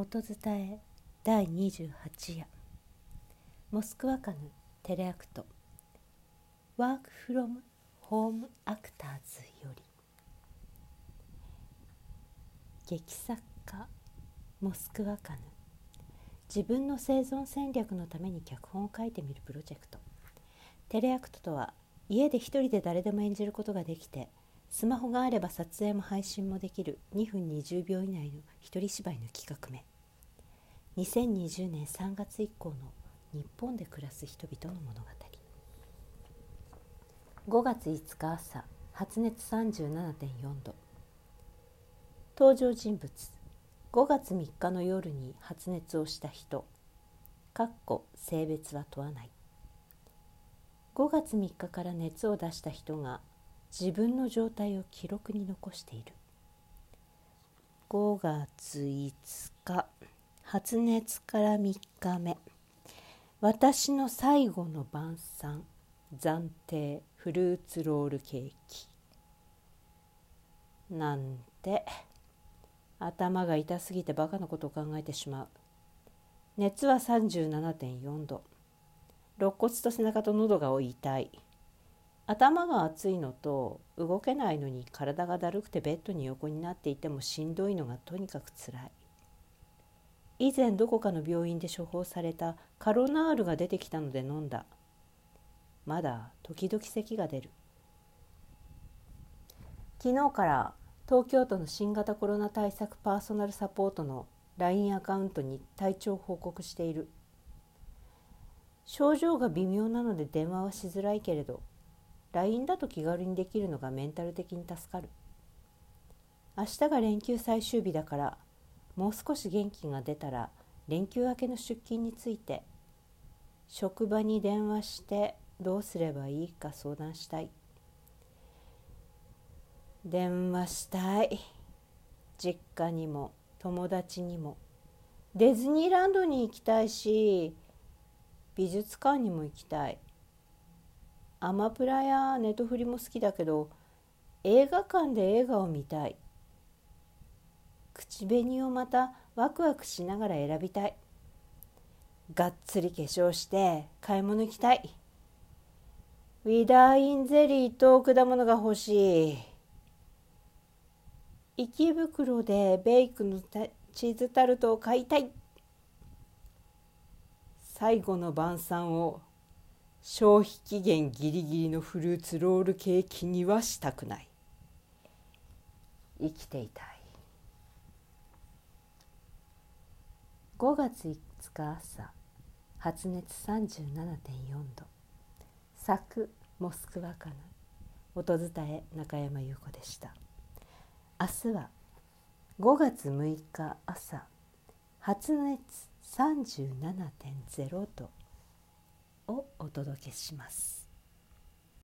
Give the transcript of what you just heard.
音伝え第28夜。モスクワカヌテレアクト。 Work From Home Actors より。劇作家モスクワカヌ自分の生存戦略のために脚本を書いてみるプロジェクト。テレアクトとは家で一人で誰でも演じることができてスマホがあれば撮影も配信もできる2分20秒以内の一人芝居の企画名2020年3月以降の日本で暮らす人々の物語5月5日朝発熱37.4度登場人物。5月3日の夜に発熱をした人かっこ性別は問わない。5月3日から熱を出した人が自分の状態を記録に残している。5月5日発熱から3日目。私の最後の晩餐暫定フルーツロールケーキ。なんて頭が痛すぎてバカなことを考えてしまう。熱は37.4度。肋骨と背中と喉が痛い。頭が熱いのと動けないのに体がだるくてベッドに横になっていてもしんどいのがとにかくつらい。以前どこかの病院で処方されたカロナールが出てきたので飲んだ。まだ時々咳が出る。昨日から東京都の新型コロナ対策パーソナルサポートの LINE アカウントに体調を報告している。症状が微妙なので電話はしづらいけれど LINE だと気軽にできるのがメンタル的に助かる。明日が連休最終日だからもう少し元気が出たら連休明けの出勤について職場に電話してどうすればいいか相談したい。電話したい。実家にも友達にも。ディズニーランドに行きたいし美術館にも行きたい。アマプラやネトフリも好きだけど映画館で映画を見たい。口紅をまたワクワクしながら選びたい。がっつり化粧して買い物行きたい。ウィダーインゼリーと果物が欲しい。池袋でベイクのチーズタルトを買いたい。最後の晩餐を消費期限ギリギリのフルーツロールケーキにはしたくない。生きていたい。5月5日朝発熱37.4度。作モスクワかな音伝え中山優子でした。明日は5月6日朝発熱37.0度をお届けします。